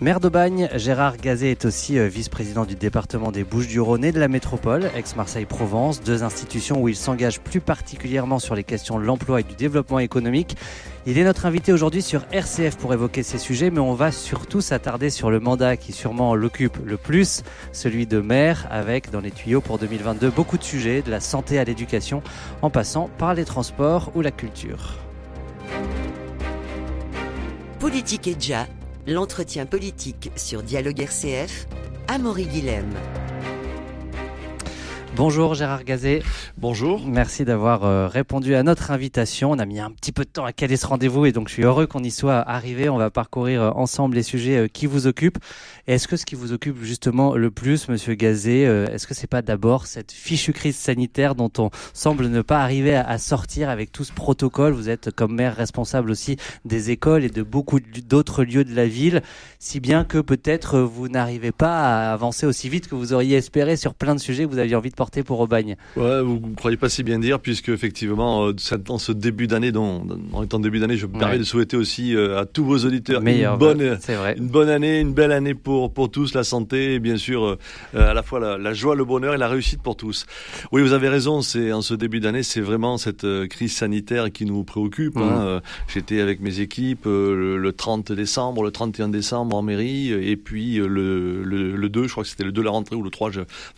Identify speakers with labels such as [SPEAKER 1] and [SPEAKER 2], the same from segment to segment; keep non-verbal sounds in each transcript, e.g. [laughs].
[SPEAKER 1] Maire d'Aubagne, Gérard Gazet est aussi euh, vice-président du département des Bouches-du-Rhône et de la métropole, ex-Marseille-Provence, deux institutions où il s'engage plus particulièrement sur les questions de l'emploi et du développement économique. Il est notre invité aujourd'hui sur RCF pour évoquer ces sujets, mais on va surtout s'attarder sur le mandat qui sûrement l'occupe le plus, celui de maire, avec dans les tuyaux pour 2022 beaucoup de sujets, de la santé à l'éducation, en passant par les transports ou la culture.
[SPEAKER 2] Politique et déjà, l'entretien politique sur Dialogue RCF, Amaury Guilhem.
[SPEAKER 1] Bonjour Gérard Gazet.
[SPEAKER 3] Bonjour.
[SPEAKER 1] Merci d'avoir euh, répondu à notre invitation. On a mis un petit peu de temps à caler ce rendez-vous et donc je suis heureux qu'on y soit arrivé. On va parcourir euh, ensemble les sujets euh, qui vous occupent. Est-ce que ce qui vous occupe justement le plus, Monsieur Gazet, est-ce que c'est pas d'abord cette fichue crise sanitaire dont on semble ne pas arriver à sortir avec tout ce protocole? Vous êtes comme maire responsable aussi des écoles et de beaucoup d'autres lieux de la ville, si bien que peut-être vous n'arrivez pas à avancer aussi vite que vous auriez espéré sur plein de sujets que vous aviez envie de porter pour Aubagne.
[SPEAKER 3] Ouais, vous ne croyez pas si bien dire, puisque effectivement, euh, dans ce début d'année, en étant début d'année, je me permets de souhaiter aussi euh, à tous vos auditeurs une bonne, une bonne année, une belle année pour pour tous, la santé et bien sûr euh, à la fois la, joie, le bonheur et la réussite pour tous. Oui, vous avez raison. C'est en ce début d'année, c'est vraiment cette crise sanitaire qui nous préoccupe. Hein. Mmh. J'étais avec mes équipes le, 30 décembre, le 31 décembre en mairie, et puis le, le, 2, je crois que c'était le 2 la rentrée ou le 3,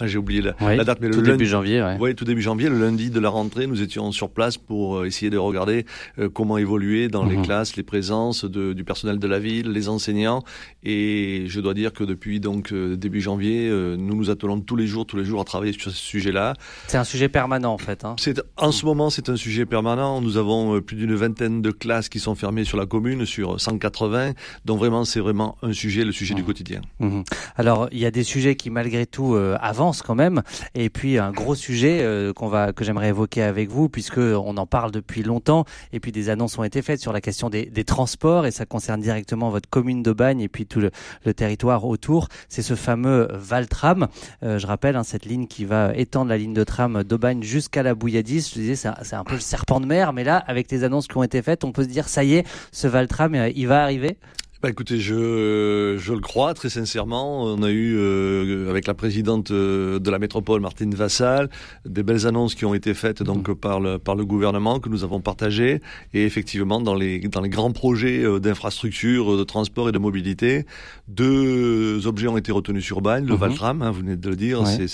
[SPEAKER 3] j'ai oublié la, la, date,
[SPEAKER 1] mais le début janvier. Ouais.
[SPEAKER 3] Oui, tout début janvier, le lundi de la rentrée, nous étions sur place pour euh, essayer de regarder euh, comment évoluer dans les mhm. classes, les présences de, du personnel de la ville, les enseignants. Et je dois dire que depuis donc euh, début janvier, nous nous attelons tous les jours, tous les jours à travailler sur ce sujet-là.
[SPEAKER 1] C'est un sujet permanent en fait. Hein.
[SPEAKER 3] C'est en ce moment, c'est un sujet permanent. Nous avons plus d'une vingtaine de classes qui sont fermées sur la commune, sur 180. Donc vraiment, c'est vraiment un sujet, le sujet du mhm. quotidien.
[SPEAKER 1] Mhm. Alors, il y a des sujets qui malgré tout avancent quand même, et puis un gros sujet euh, qu'on va que j'aimerais évoquer avec vous puisque on en parle depuis longtemps et puis des annonces ont été faites sur la question des, des transports et ça concerne directement votre commune de Bagne et puis tout le, le territoire autour. C'est ce fameux Valtram. Euh, je rappelle hein, cette ligne qui va étendre la ligne de tram d'Aubagne jusqu'à la Bouilladis. Je disais c'est un peu le serpent de mer, mais là avec les annonces qui ont été faites, on peut se dire ça y est, ce Valtram euh, il va arriver.
[SPEAKER 3] Bah écoutez, je, je le crois très sincèrement. On a eu euh, avec la présidente euh, de la métropole, Martine Vassal, des belles annonces qui ont été faites donc mhm. par le par le gouvernement que nous avons partagées. Et effectivement, dans les dans les grands projets euh, d'infrastructure, de transport et de mobilité, deux objets ont été retenus sur Bagne. Le mhm. Valtram, hein, vous venez de le dire, c'est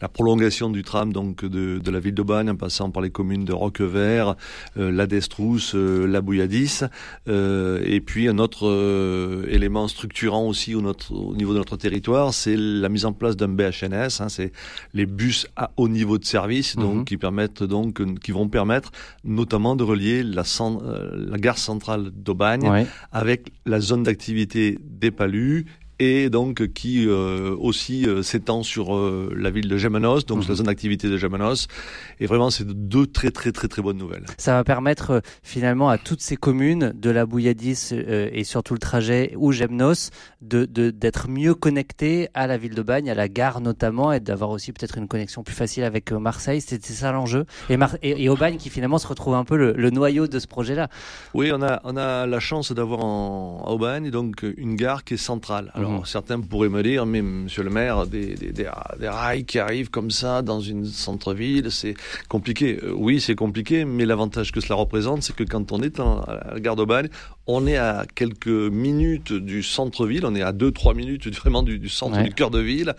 [SPEAKER 3] la prolongation du tram donc de, de la ville de Bagne en passant par les communes de Roquevert, la Destrousse, la Bouilladis, et puis un autre euh, élément structurant aussi au, notre, au, niveau de notre territoire, c'est la mise en place d'un BHNS. Hein, c'est les bus à haut niveau de service, donc mhm. qui permettent donc qui vont permettre notamment de relier la, euh, la gare centrale d'Aubagne avec la zone d'activité des Palus et donc qui euh, aussi euh, s'étend sur euh, la ville de Gémenos, donc la mhm. zone d'activité de Gémenos. Et vraiment, c'est deux très très très très bonnes nouvelles.
[SPEAKER 1] Ça va permettre finalement à toutes ces communes de la Bouilladis et surtout le trajet ou Gémenos de d'être mieux connectées à la ville de Bagne, à la gare notamment, et d'avoir aussi peut-être une connexion plus facile avec Marseille. C'était ça l'enjeu. Et, et, et, Aubagne qui finalement se retrouve un peu le, le noyau de ce projet-là.
[SPEAKER 3] Oui, on a on a la chance d'avoir en Aubagne donc une gare qui est centrale. Alors, Mhm. certains pourraient me dire, mais monsieur le maire, des, des, des, rails qui arrivent comme ça dans une centre-ville, c'est compliqué. Euh, oui, c'est compliqué, mais l'avantage que cela représente, c'est que quand on est à la gare d'Aubagne, on est à quelques minutes du centre-ville, on est à 2-3 minutes vraiment du, centre, du cœur de ville.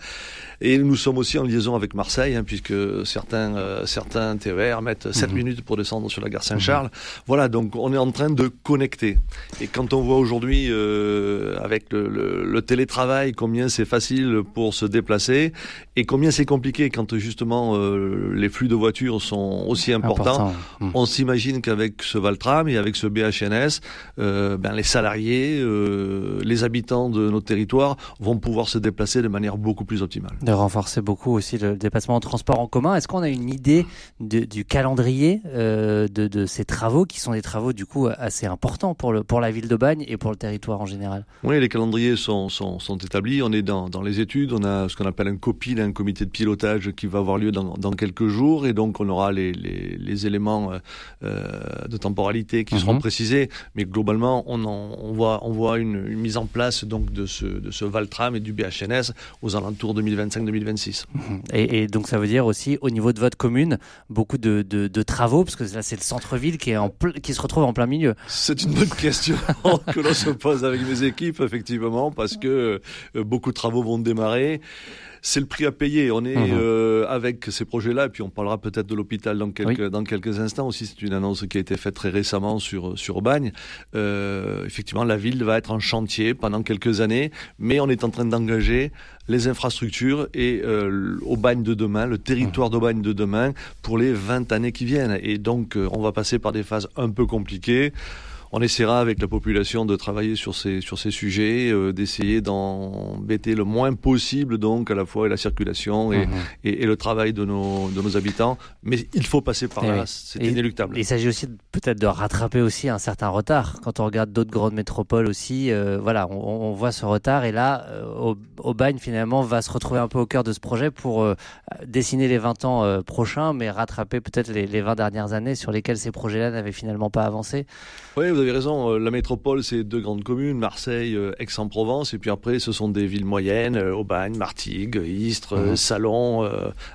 [SPEAKER 3] Et nous sommes aussi en liaison avec Marseille, hein, puisque certains, euh, certains TER mettent 7 mhm. minutes pour descendre sur la gare Saint-Charles. Mhm. Voilà, donc on est en train de connecter. Et quand on voit aujourd'hui, euh, avec le, le, le, télétravail, combien c'est facile pour se déplacer, et combien c'est compliqué quand justement euh, les flux de voitures sont aussi importants, mhm. on s'imagine qu'avec ce Valtram et avec ce BHNS, euh, ben, les salariés, euh, les habitants de nos territoires vont pouvoir se déplacer de manière beaucoup plus optimale.
[SPEAKER 1] De renforcer beaucoup aussi le déplacement en transport en commun. Est-ce qu'on a une idée du calendrier euh, de, ces travaux qui sont des travaux du coup assez importants pour, le, pour la ville de Bagne et pour le territoire en général?
[SPEAKER 3] Oui, les calendriers sont, sont, sont établis. On est dans, dans les études. On a ce qu'on appelle un COPIL, un comité de pilotage qui va avoir lieu dans, dans quelques jours. Et donc, on aura les, les, les éléments euh, de temporalité qui seront mhm. précisés. Mais globalement, on, en, on voit, on voit une, une, mise en place donc de ce, de ce Valtram et du BHNS aux alentours 2025-2026.
[SPEAKER 1] Mhm. [laughs] Et, et, donc, ça veut dire aussi, au niveau de votre commune, beaucoup de, de, de travaux, parce que là, c'est le centre-ville qui, est en qui se retrouve en plein milieu.
[SPEAKER 3] C'est une bonne question [laughs] [laughs] que l'on se pose avec mes équipes, effectivement, parce que euh, beaucoup de travaux vont démarrer c'est le prix à payer. On est mhm. euh, avec ces projets-là, et puis on parlera peut-être de l'hôpital dans quelques dans quelques instants aussi. C'est une annonce qui a été faite très récemment sur sur Aubagne. Euh, effectivement, la ville va être en chantier pendant quelques années, mais on est en train d'engager les infrastructures et euh, Aubagne de demain, le territoire d'Aubagne de demain, pour les 20 années qui viennent. Et donc, euh, on va passer par des phases un peu compliquées on essaiera avec la population de travailler sur ces sur ces sujets, euh, d'essayer d'embêter le moins possible donc à la fois la circulation et, mhm. et, le travail de nos de nos habitants. Mais il faut passer par là, c'est inéluctable.
[SPEAKER 1] il s'agit aussi peut-être de rattraper aussi un certain retard. Quand on regarde d'autres grandes métropoles aussi, euh, voilà, on, on, voit ce retard et là, euh, au, bagne finalement va se retrouver un peu au cœur de ce projet pour dessiner les 20 ans prochains, mais rattraper peut-être les, les 20 dernières années sur lesquelles ces projets-là n'avaient finalement pas avancé.
[SPEAKER 3] Oui, vous avez raison. Euh, la métropole, c'est deux grandes communes, Marseille, euh, Aix-en-Provence, et puis après, ce sont des villes moyennes, euh, Aubagne, Martigues, Istres, mhm. Salon,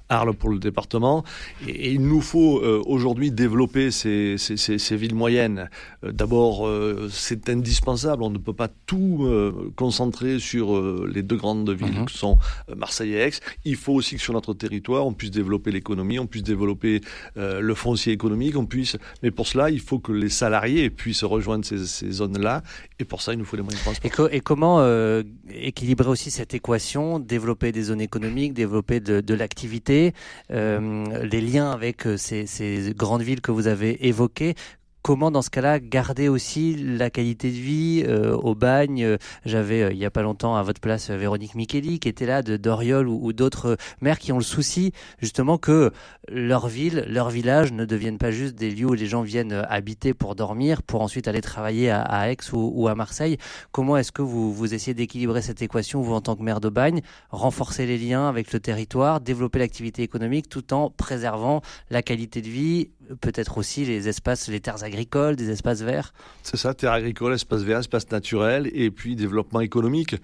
[SPEAKER 3] Arles pour le département. Et, il nous faut aujourd'hui développer ces, ces, ces, ces, villes moyennes. D'abord, c'est indispensable. On ne peut pas tout concentrer sur les deux grandes villes mhm. que sont Marseille et Aix. Il faut aussi que sur notre territoire, on puisse développer l'économie, on puisse développer le foncier économique, on puisse. Mais pour cela, il faut que les salariés puissent rejoindre ces, zones-là. Et pour ça, il nous faut des moyens de transport.
[SPEAKER 1] Et, comment euh, équilibrer aussi cette équation, développer des zones économiques, développer de, l'activité, euh, les liens avec euh, ces grandes villes que vous avez évoquées comment dans ce cas-là garder aussi la qualité de vie euh, au bagne euh, J'avais euh, il y a pas longtemps à votre place Véronique Micheli qui était là de d'Oriol ou, d'autres maires qui ont le souci justement que leur ville, leur village ne deviennent pas juste des lieux où les gens viennent habiter pour dormir, pour ensuite aller travailler à, Aix ou, à Marseille. Comment est-ce que vous, vous essayez d'équilibrer cette équation, vous en tant que maire de bagne, renforcer les liens avec le territoire, développer l'activité économique tout en préservant la qualité de vie, peut-être aussi les espaces, les terres agricoles, des espaces verts.
[SPEAKER 3] C'est ça, terres agricoles, espaces verts, espaces naturels, et puis développement économique.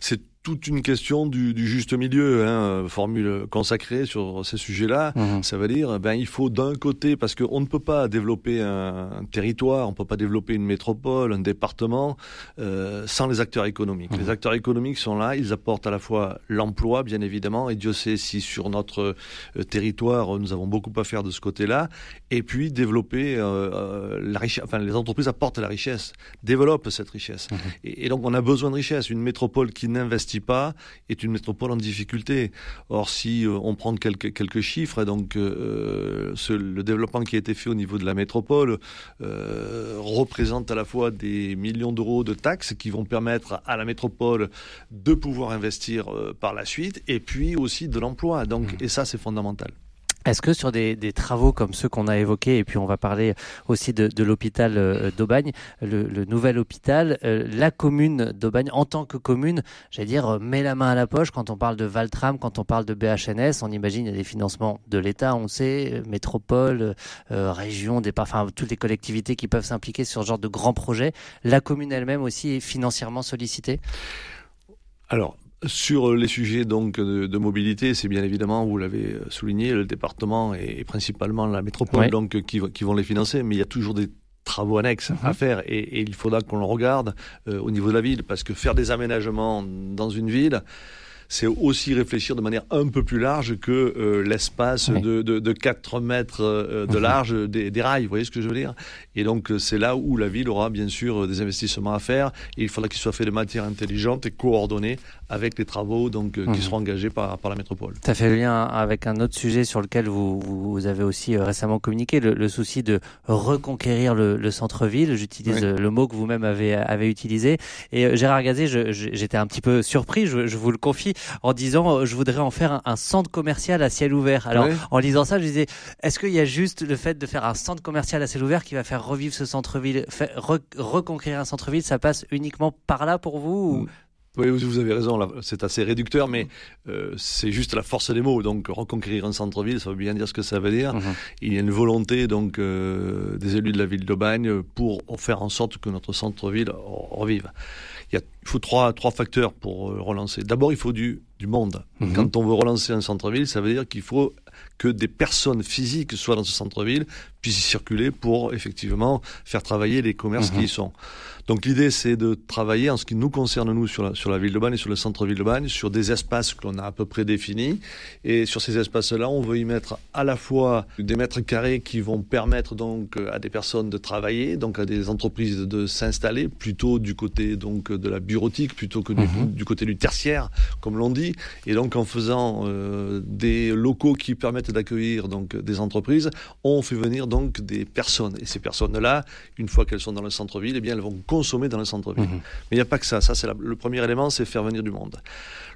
[SPEAKER 3] C'est toute une question du, du juste milieu, hein, formule consacrée sur ces sujets-là. Mhm. Ça veut dire, ben il faut d'un côté, parce qu'on ne peut pas développer un, un, territoire, on ne peut pas développer une métropole, un département, euh, sans les acteurs économiques. Mhm. Les acteurs économiques sont là, ils apportent à la fois l'emploi, bien évidemment, et Dieu sait si sur notre euh, territoire nous avons beaucoup à faire de ce côté-là, et puis développer euh, euh la richesse. Enfin, les entreprises apportent la richesse, développent cette richesse, mhm. et, et donc on a besoin de richesse. Une métropole qui n'investit pas est une métropole en difficulté. Or, si euh, on prend quelques, quelques chiffres, donc euh, ce, le développement qui a été fait au niveau de la métropole euh, représente à la fois des millions d'euros de taxes qui vont permettre à la métropole de pouvoir investir par la suite, et puis aussi de l'emploi. Donc, mmh. et ça, c'est fondamental.
[SPEAKER 1] Est-ce que sur des, travaux comme ceux qu'on a évoqués, et puis on va parler aussi de, l'hôpital euh, d'Aubagne, le, nouvel hôpital, euh, la commune d'Aubagne, en tant que commune, j'allais dire, euh, met la main à la poche quand on parle de Valtram, quand on parle de BHNS, on imagine il y a des financements de l'État, on sait, métropole, région, des, enfin toutes les collectivités qui peuvent s'impliquer sur ce genre de grands projets. La commune elle-même aussi est financièrement sollicitée?
[SPEAKER 3] Alors, sur les sujets donc de, mobilité, c'est bien évidemment, vous l'avez souligné, le département et, principalement la métropole ouais. donc qui, qui, vont les financer, mais il y a toujours des travaux annexes à faire et, et, il faudra qu'on le regarde euh, au niveau de la ville parce que faire des aménagements dans une ville, c'est aussi réfléchir de manière un peu plus large que euh, l'espace oui. de, de, de 4 mètres euh, de large des, des, rails. Vous voyez ce que je veux dire? Et donc, euh, c'est là où la ville aura bien sûr des investissements à faire. Et il faudra qu'ils soient faits de manière intelligente et coordonnée avec les travaux donc, mmh. qui seront engagés par, par la métropole.
[SPEAKER 1] Ça fait le lien avec un autre sujet sur lequel vous, vous avez aussi récemment communiqué, le, le souci de reconquérir le, le centre-ville. J'utilise oui. le mot que vous-même avez, avez utilisé. Et Gérard Gazet, j'étais un petit peu surpris, je, je vous le confie, en disant euh, je voudrais en faire un, un, centre commercial à ciel ouvert. Alors, en lisant ça, je disais est-ce qu'il y a juste le fait de faire un centre commercial à ciel ouvert qui va faire revivre ce centre-ville, re reconquérir un centre-ville Ça passe uniquement par là pour vous ou...
[SPEAKER 3] Oui, vous avez raison, c'est assez réducteur, mais euh, c'est juste la force des mots. Donc, reconquérir un centre-ville, ça veut bien dire ce que ça veut dire. Mhm. Il y a une volonté donc euh, des élus de la ville d'Aubagne pour faire en sorte que notre centre-ville revive. Il, y a, il faut trois, trois facteurs pour euh, relancer. D'abord, il faut du, du monde. Mhm. Quand on veut relancer un centre-ville, ça veut dire qu'il faut que des personnes physiques soient dans ce centre-ville, puissent y circuler pour effectivement faire travailler les commerces qui y mhm. sont. Donc l'idée, c'est de travailler en ce qui nous concerne, nous, sur la, sur la ville de Bagne et sur le centre-ville de Bagne, sur des espaces que l'on a à peu près définis. Et sur ces espaces-là, on veut y mettre à la fois des mètres carrés qui vont permettre donc à des personnes de travailler, donc à des entreprises de s'installer, plutôt du côté donc de la bureautique, plutôt que du, mhm. côté du tertiaire, comme l'on dit. Et donc en faisant euh, des locaux qui permettent d'accueillir donc des entreprises, on fait venir donc des personnes. Et ces personnes-là, une fois qu'elles sont dans le centre-ville, eh bien elles vont consommer dans le centre-ville. Mhm. Mais il n'y a pas que ça. Ça, c'est le premier élément, c'est faire venir du monde.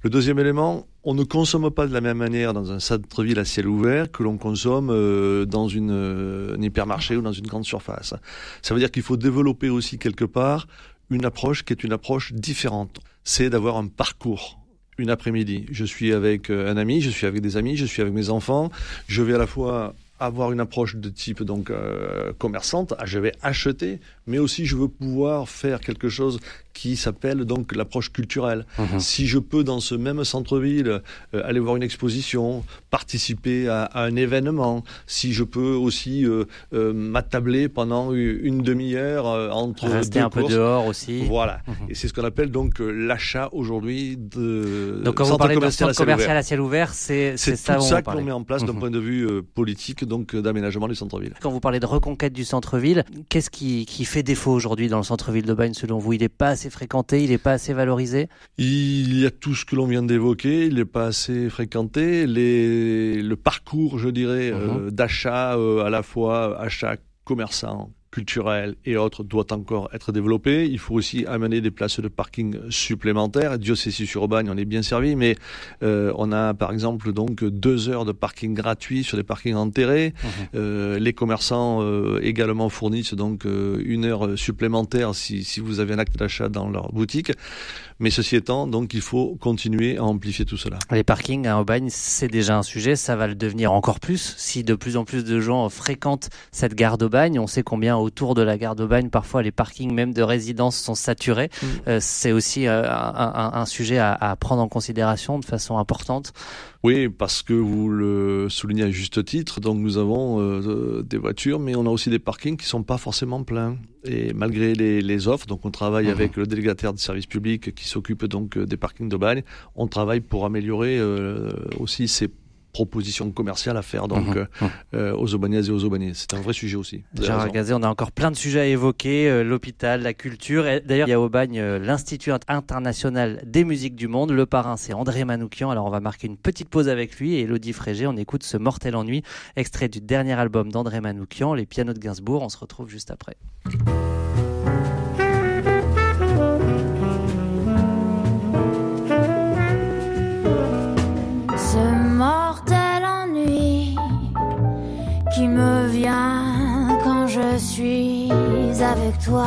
[SPEAKER 3] Le deuxième élément, on ne consomme pas de la même manière dans un centre-ville à ciel ouvert que l'on consomme euh, dans une, euh, un hypermarché ou dans une grande surface. Ça veut dire qu'il faut développer aussi quelque part une approche qui est une approche différente. C'est d'avoir un parcours une après-midi. Je suis avec euh, un ami, je suis avec des amis, je suis avec mes enfants. Je vais à la fois avoir une approche de type donc euh, commerçante, ah, je vais acheter, mais aussi je veux pouvoir faire quelque chose qui s'appelle donc l'approche culturelle. Mhm. Si je peux dans ce même centre-ville euh, aller voir une exposition, participer à, un événement, si je peux aussi euh, m'attabler pendant une demi-heure entre
[SPEAKER 1] rester un peu dehors aussi.
[SPEAKER 3] Voilà. Mhm. Et c'est ce qu'on appelle donc l'achat aujourd'hui de
[SPEAKER 1] donc quand vous parlez de centre commercial à ciel ouvert, c'est
[SPEAKER 3] c'est
[SPEAKER 1] ça,
[SPEAKER 3] tout ça qu'on met en place d'un mhm. point de vue politique donc euh, d'aménagement du centre-ville.
[SPEAKER 1] Quand vous parlez de reconquête du centre-ville, qu'est-ce qui, qui, fait défaut aujourd'hui dans le centre-ville de Bagne selon vous? Il n'est pas assez fréquenté, il n'est pas assez valorisé?
[SPEAKER 3] Il y a tout ce que l'on vient d'évoquer, il n'est pas assez fréquenté. Les, le parcours, je dirais, euh, mhm. d'achat euh, à la fois achat commerçant, culturel et autres doit encore être développé. Il faut aussi amener des places de parking supplémentaires. Dieu sait si sur Aubagne on est bien servi, mais euh, on a par exemple donc deux heures de parking gratuit sur les parkings enterrés. Mhm. Euh, les commerçants euh, également fournissent donc une heure supplémentaire si, si vous avez un acte d'achat dans leur boutique. Mais ceci étant, donc il faut continuer à amplifier tout cela.
[SPEAKER 1] Les parkings à Aubagne, c'est déjà un sujet, ça va le devenir encore plus si de plus en plus de gens fréquentent cette gare d'Aubagne. On sait combien autour de la gare d'Aubagne, parfois les parkings même de résidence sont saturés. Mm. Euh, c'est aussi euh, un, un, sujet à, à, prendre en considération de façon importante.
[SPEAKER 3] Oui, parce que vous le soulignez à juste titre, donc nous avons euh, des voitures, mais on a aussi des parkings qui sont pas forcément pleins. Et malgré les, les offres, donc on travaille mhm. avec le délégataire de service public qui s'occupe donc des parkings d'Aubagne, on travaille pour améliorer euh, aussi ces propositions commerciales à faire donc mhm. euh, mhm. euh, aux et aux Aubagnais. C'est un vrai sujet aussi.
[SPEAKER 1] Jean Gazé, on a encore plein de sujets à évoquer, euh, l'hôpital, la culture. D'ailleurs, il y a Aubagne l'Institut international des musiques du monde. Le parrain, c'est André Manoukian. Alors, on va marquer une petite pause avec lui et Elodie Frégé. On écoute ce Mortel Ennui, extrait du dernier album d'André Manoukian, Les pianos de Gainsbourg. On se retrouve juste après. Suis avec toi.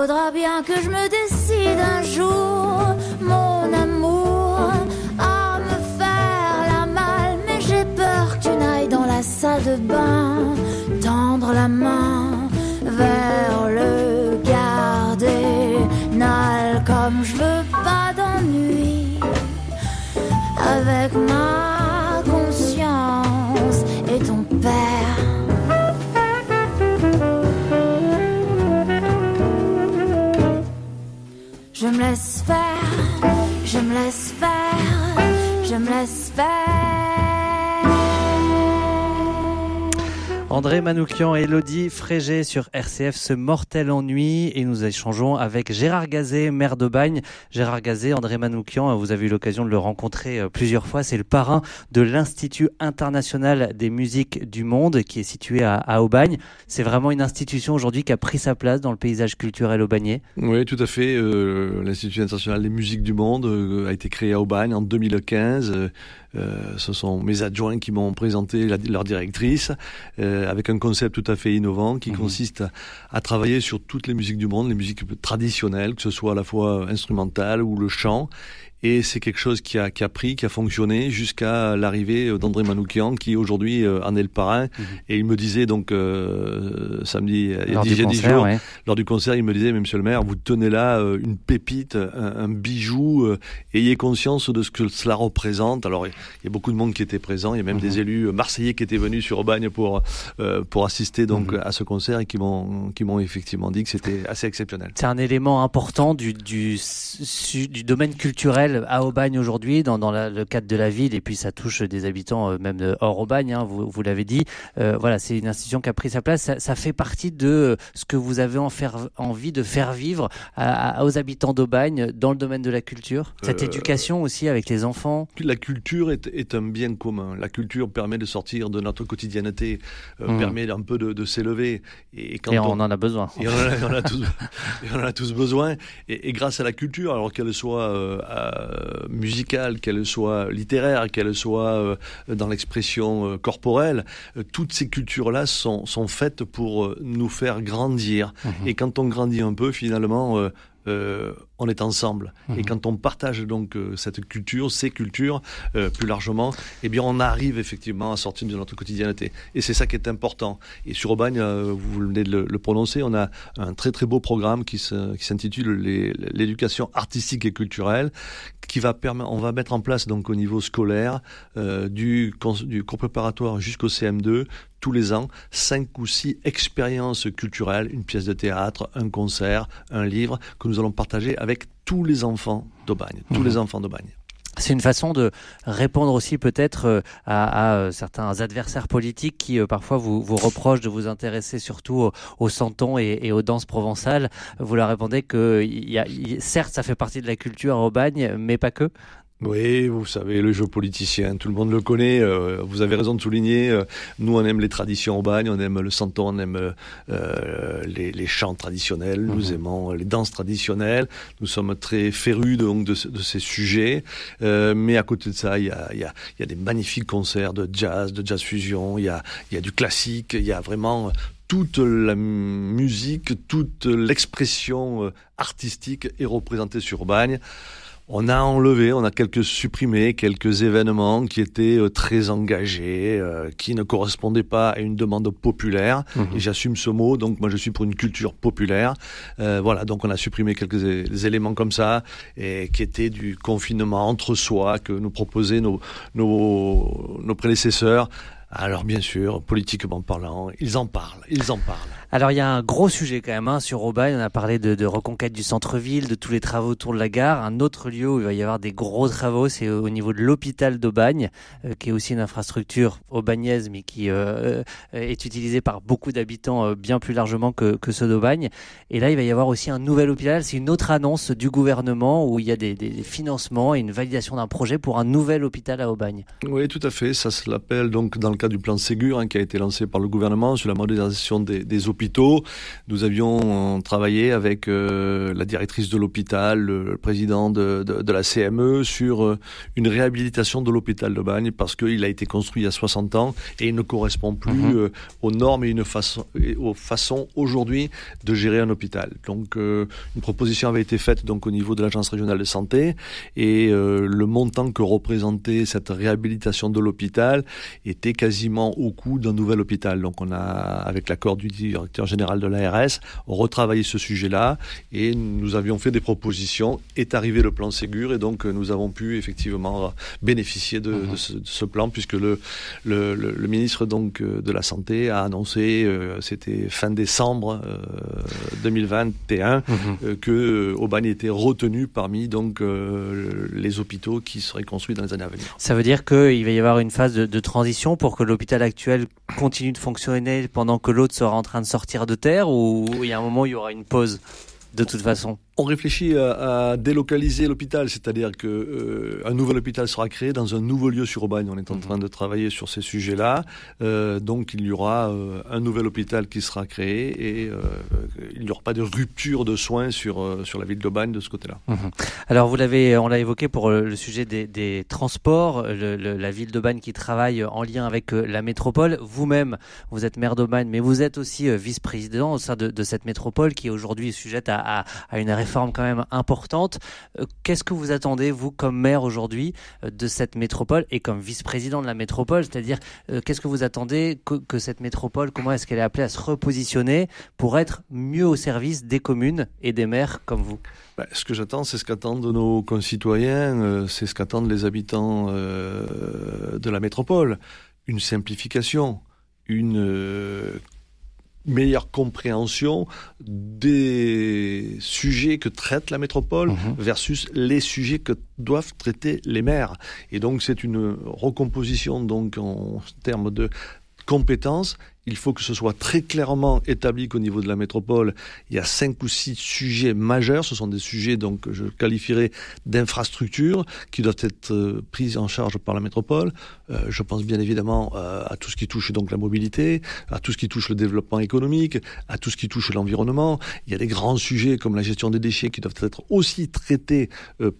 [SPEAKER 4] faudra bien que je me décide un jour, mon amour, à me faire la malle. Mais j'ai peur que tu n'ailles dans la salle de bain, tendre la main
[SPEAKER 1] André Manoukian et Elodie Frégé sur RCF ce mortel ennui et nous échangeons avec Gérard Gazet, maire de Bagne. Gérard Gazet, André Manoukian, vous avez eu l'occasion de le rencontrer euh, plusieurs fois. C'est le parrain de l'Institut international des musiques du monde qui est situé à, Aubagne. C'est vraiment une institution aujourd'hui qui a pris sa place dans le paysage culturel aubagnais.
[SPEAKER 3] Oui, tout à fait. Euh, L'Institut international des musiques du monde euh, a été créé à Aubagne en 2015. Euh, ce sont mes adjoints qui m'ont présenté la, leur directrice, euh, avec un concept tout à fait innovant qui mmh. consiste à, à, travailler sur toutes les musiques du monde, les musiques traditionnelles, que ce soit à la fois instrumentale ou le chant, et c'est quelque chose qui a, qui a pris, qui a fonctionné jusqu'à l'arrivée d'André Manoukian, qui aujourd'hui euh, en est le parrain. Mmh. Et il me disait donc euh, samedi, il y a 10 jours, ouais. lors du concert, il me disait, mais monsieur le maire, vous tenez là euh, une pépite, un, un bijou, euh, ayez conscience de ce que cela représente. Alors, il y a beaucoup de monde qui était présent, il y a même mmh. des élus marseillais qui étaient venus sur Aubagne pour, euh, pour assister donc mmh. à ce concert et qui m'ont qui m'ont effectivement dit que c'était assez exceptionnel.
[SPEAKER 1] C'est un élément important du, du, du domaine culturel à Aubagne aujourd'hui, dans, dans la, le cadre de la ville, et puis ça touche des habitants euh, même de hors Aubagne, hein, vous, vous l'avez dit. Euh, voilà, c'est une institution qui a pris sa place. Ça, ça, fait partie de ce que vous avez en faire, envie de faire vivre à, à, aux habitants d'Aubagne dans le domaine de la culture. Cette euh, éducation aussi avec les enfants.
[SPEAKER 3] La culture est, est, un bien commun. La culture permet de sortir de notre quotidienneté, euh, mmh. permet un peu de, de s'élever.
[SPEAKER 1] Et, quand et on, on, en a besoin.
[SPEAKER 3] Et on, en a, on a tous, [laughs] on en a tous besoin. Et, et, grâce à la culture, alors qu'elle soit euh, euh, musicale, qu'elle soit littéraire, qu'elle soit euh, dans l'expression euh, corporelle, toutes ces cultures-là sont, sont faites pour nous faire grandir. Mmh. Et quand on grandit un peu, finalement, euh, on est ensemble. Mmh. Et quand on partage donc euh, cette culture, ces cultures, euh, plus largement, eh bien, on arrive effectivement à sortir de notre quotidienneté. Et c'est ça qui est important. Et sur Aubagne, vous venez de le, le, prononcer, on a un très très beau programme qui s'intitule l'éducation artistique et culturelle, qui va permettre, on va mettre en place donc au niveau scolaire, du, du cours préparatoire jusqu'au CM2, tous les ans cinq ou six expériences culturelles, une pièce de théâtre, un concert, un livre que nous allons partager avec tous les enfants d'Aubagne, tous mmh. les enfants d'Aubagne.
[SPEAKER 1] C'est une façon de répondre aussi peut-être euh, à, à, certains adversaires politiques qui euh, parfois vous, vous, reprochent de vous intéresser surtout aux, aux santons et, et, aux danses provençales. Vous leur répondez que y a, certes ça fait partie de la culture à Aubagne, mais pas que.
[SPEAKER 3] Oui, vous savez, le jeu politicien, tout le monde le connaît. Euh, vous avez raison de souligner. Euh, nous, on aime les traditions urbaines, on aime le santon, on aime euh, les, les, chants traditionnels, mmh. nous mhm. aimons les danses traditionnelles. Nous sommes très férus donc de, de ces sujets. Euh, mais à côté de ça, il y a, y, a, y a, des magnifiques concerts de jazz, de jazz fusion. Il y a, y a du classique. Il y a vraiment toute la musique, toute l'expression artistique est représentée sur Bagne. On a enlevé, on a quelques supprimé quelques événements qui étaient euh, très engagés, euh, qui ne correspondaient pas à une demande populaire. Mmh. Et j'assume ce mot, donc moi je suis pour une culture populaire. Euh, voilà, donc on a supprimé quelques éléments comme ça, et qui étaient du confinement entre soi que nous proposaient nos, nos, nos prédécesseurs. Alors bien sûr, politiquement parlant, ils en parlent, ils en parlent.
[SPEAKER 1] Alors il y a un gros sujet quand même hein, sur Aubagne, on a parlé de, reconquête du centre-ville, de tous les travaux autour de la gare. Un autre lieu où il va y avoir des gros travaux, c'est au niveau de l'hôpital d'Aubagne, euh, qui est aussi une infrastructure aubagnaise, mais qui euh, est utilisée par beaucoup d'habitants euh, bien plus largement que, que ceux d'Aubagne. Et là, il va y avoir aussi un nouvel hôpital, c'est une autre annonce du gouvernement où il y a des, financements et une validation d'un projet pour un nouvel hôpital à Aubagne.
[SPEAKER 3] Oui, tout à fait, ça s'appelle donc dans le cadre du plan Ségur hein, qui a été lancé par le gouvernement sur la modernisation des hôpitaux hôpitaux. Nous avions travaillé avec la directrice de l'hôpital, le président de, de, la CME sur une réhabilitation de l'hôpital de Bagne parce qu'il a été construit il y a 60 ans et il ne correspond plus mhm. aux normes et une façon, aux façons aujourd'hui de gérer un hôpital. Donc une proposition avait été faite donc au niveau de l'agence régionale de santé et le montant que représentait cette réhabilitation de l'hôpital était quasiment au coût d'un nouvel hôpital. Donc on a, avec l'accord du directeur général de l'ARS, retravaillé ce sujet-là et nous avions fait des propositions. Est arrivé le plan Ségur et donc nous avons pu effectivement bénéficier de, mhm. ce, plan puisque le, le, ministre donc de la santé a annoncé, euh, c'était fin décembre 2021, euh, mhm. euh, que Aubagne était retenu parmi donc les hôpitaux qui seraient construits dans les années à venir.
[SPEAKER 1] Ça veut dire qu'il va y avoir une phase de, de transition pour que l'hôpital actuel continue de fonctionner pendant que l'autre sera en train de sortir de terre ou il y a un moment où il y aura une pause de toute façon?
[SPEAKER 3] On réfléchit à, délocaliser l'hôpital, c'est-à-dire que euh, un nouvel hôpital sera créé dans un nouveau lieu sur Aubagne. On est en mhm. train de travailler sur ces sujets-là. Euh, donc il y aura euh, un nouvel hôpital qui sera créé et il n'y aura pas de rupture de soins sur sur la ville d'Aubagne de ce côté-là.
[SPEAKER 1] Mhm. Alors vous l'avez, on l'a évoqué pour le sujet des, transports, la ville d'Aubagne qui travaille en lien avec la métropole. Vous-même, vous êtes maire d'Aubagne, mais vous êtes aussi vice-président au sein de, cette métropole qui est aujourd'hui sujette à, à, à une réforme quand même importante. Euh, qu'est-ce que vous attendez, vous, comme maire aujourd'hui, euh, de cette métropole et comme vice-président de la métropole? C'est-à-dire, euh, qu'est-ce que vous attendez que, cette métropole, comment est-ce qu'elle est appelée à se repositionner pour être mieux au service des communes et des maires comme vous?
[SPEAKER 3] Bah, ce que j'attends, c'est ce qu'attendent nos concitoyens, c'est ce qu'attendent les habitants de la métropole. Une simplification, une meilleure compréhension des sujets que traite la métropole mhm. versus les sujets que doivent traiter les maires. Et donc c'est une recomposition donc en termes de compétences il faut que ce soit très clairement établi qu'au niveau de la métropole, il y a cinq ou six sujets majeurs. Ce sont des sujets donc que je qualifierais d'infrastructures qui doivent être euh, pris en charge par la métropole. Euh, je pense bien évidemment euh, à tout ce qui touche donc la mobilité, à tout ce qui touche le développement économique, à tout ce qui touche l'environnement. Il y a des grands sujets comme la gestion des déchets qui doivent être aussi traités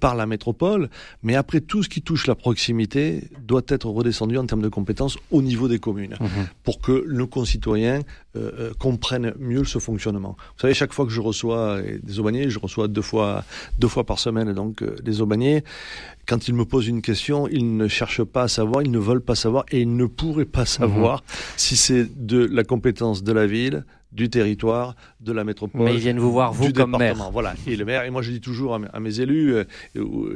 [SPEAKER 3] par la métropole. Mais après tout ce qui touche la proximité doit être redescendu en termes de compétences au niveau des communes mmh pour que le concitoyens euh, euh, comprennent mieux ce fonctionnement. Vous savez, chaque fois que je reçois des aubaniers, je reçois deux fois, deux fois par semaine donc euh, des aubaniers, quand ils me posent une question, ils ne cherchent pas à savoir, ils ne veulent pas savoir et ils ne pourraient pas savoir mhm. si c'est de la compétence de la ville, du territoire, de la métropole.
[SPEAKER 1] Mais ils viennent vous voir, vous, comme
[SPEAKER 3] maire. Voilà. Et le maire, et moi je dis toujours à mes, élus euh,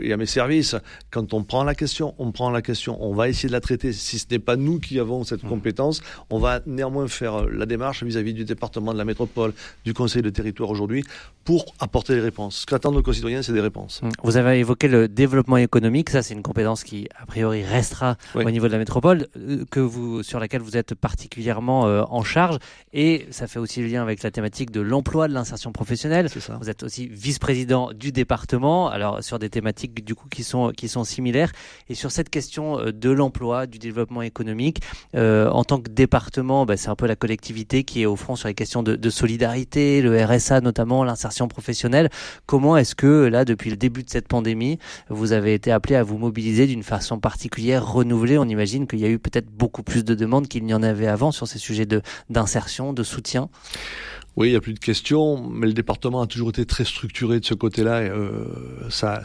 [SPEAKER 3] et à mes services, quand on prend la question, on prend la question, on va essayer de la traiter. Si ce n'est pas nous qui avons cette mmh. compétence, on va néanmoins faire euh, la démarche vis-à-vis du département, de la métropole, du conseil de territoire aujourd'hui, pour apporter des réponses. Ce qu'attendent nos concitoyens, c'est des réponses. Mmh.
[SPEAKER 1] Vous avez évoqué le développement économique, ça c'est une compétence qui, a priori, restera au niveau de la métropole, euh, que vous, sur laquelle vous êtes particulièrement en charge, et ça fait aussi le lien avec la thématique de l'emploi, de l'insertion professionnelle. Vous êtes aussi vice-président du département, alors sur des thématiques du coup qui sont qui sont similaires. Et sur cette question euh, de l'emploi, du développement économique, euh, en tant que département, bah, c'est un peu la collectivité qui est au front sur les questions de, de solidarité, le RSA notamment, l'insertion professionnelle. Comment est-ce que là, depuis le début de cette pandémie, vous avez été appelé à vous mobiliser d'une façon particulière, renouvelée? On imagine qu'il y a eu peut-être beaucoup plus de demandes qu'il n'y en avait avant sur ces sujets de d'insertion, de soutien.
[SPEAKER 3] Oui, il n'y a plus de questions, mais le département a toujours été très structuré de ce côté-là. Euh, ça,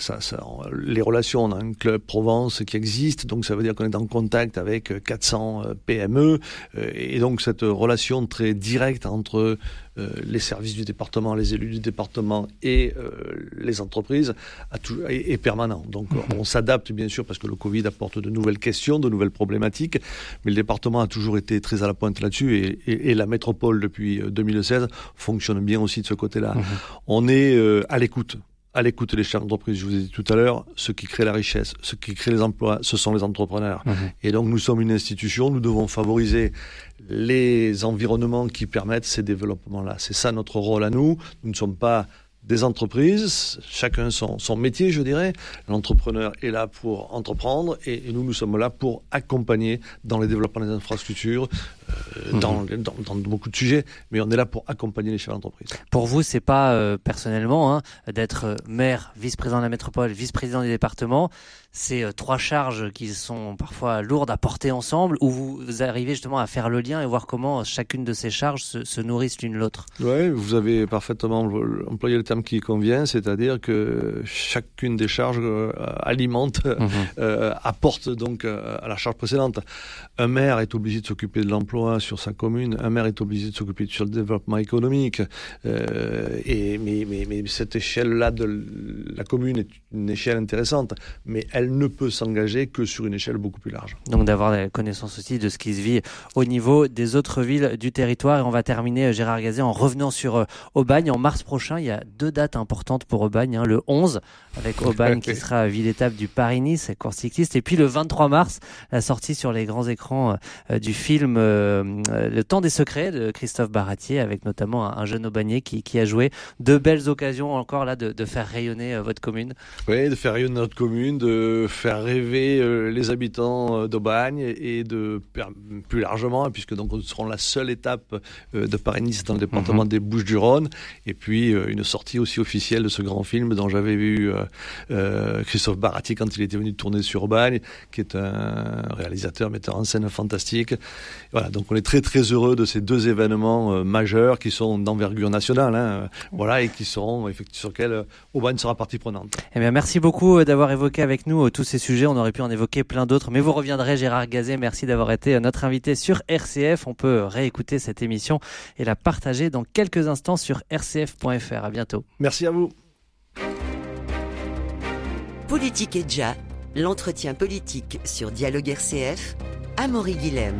[SPEAKER 3] les relations, on a un club Provence qui existe, donc ça veut dire qu'on est en contact avec 400 euh, PME, euh, et donc cette relation très directe entre les services du département, les élus du département et euh, les entreprises est, permanent. Donc mhm. on s'adapte bien sûr parce que le Covid apporte de nouvelles questions, de nouvelles problématiques, mais le département a toujours été très à la pointe là-dessus et, la métropole depuis 2016 euh, fonctionne bien aussi de ce côté-là. Mhm. On est à l'écoute à l'écoute des chefs d'entreprise. Je vous ai dit tout à l'heure, ce qui crée la richesse, ce qui crée les emplois, ce sont les entrepreneurs. Mhm. Et donc nous sommes une institution, nous devons favoriser les environnements qui permettent ces développements-là. C'est ça notre rôle à nous. Nous ne sommes pas des entreprises, chacun son, son métier, je dirais. L'entrepreneur est là pour entreprendre et, nous, nous sommes là pour accompagner dans le développement des infrastructures euh, dans, dans, dans, beaucoup de sujets, mais on est là pour accompagner les chefs d'entreprise.
[SPEAKER 1] Pour vous, c'est pas euh, personnellement hein, d'être maire, vice-président de la métropole, vice-président du département. C'est trois charges qui sont parfois lourdes à porter ensemble, où vous arrivez justement à faire le lien et voir comment chacune de ces charges se, se nourrissent l'une l'autre.
[SPEAKER 3] Oui, vous avez parfaitement employé le terme qui convient, c'est-à-dire que chacune des charges alimente, mhm. apporte donc à la charge précédente. Un maire est obligé de s'occuper de l'emploi sur sa commune, un maire est obligé de s'occuper sur le développement économique. Euh, et, mais, mais, mais cette échelle-là de la commune est une échelle intéressante, mais elle ne peut s'engager que sur une échelle beaucoup plus large.
[SPEAKER 1] Donc d'avoir la connaissance aussi de ce qui se vit au niveau des autres villes du territoire. Et on va terminer, euh, Gérard Gazet, en revenant sur euh, Aubagne. En mars prochain, il y a deux dates importantes pour Aubagne. Hein. Le 11, avec Aubagne qui [laughs] sera ville étape du Paris-Nice, course cycliste. Et puis le 23 mars, la sortie sur les grands écrans du film Le temps des secrets de Christophe Baratier, avec notamment un, jeune Aubagnais qui, qui, a joué de belles occasions encore là de, de faire rayonner votre commune.
[SPEAKER 3] Oui, de faire rayonner notre commune, de faire rêver euh, les habitants euh, d'Aubagne et de plus largement, puisque donc nous serons la seule étape euh, de Paris-Nice dans le département mhm. des Bouches-du-Rhône, et puis une sortie aussi officielle de ce grand film dont j'avais vu Christophe Barati quand il était venu tourner sur Aubagne, qui est un réalisateur, metteur en scène fantastique. Voilà, donc on est très très heureux de ces deux événements majeurs qui sont d'envergure nationale, hein, voilà, et qui seront effectivement sur lesquels Aubagne sera partie prenante.
[SPEAKER 1] Eh bien, merci beaucoup d'avoir évoqué avec nous tous ces sujets. On aurait pu en évoquer plein d'autres, mais vous reviendrez, Gérard Gazet. Merci d'avoir été notre invité sur RCF. On peut réécouter cette émission et la partager dans quelques instants sur rcf.fr. À bientôt.
[SPEAKER 3] Merci à vous.
[SPEAKER 2] Politique et déjà, l'entretien politique sur Dialogue RCF, Amaury Guilhem.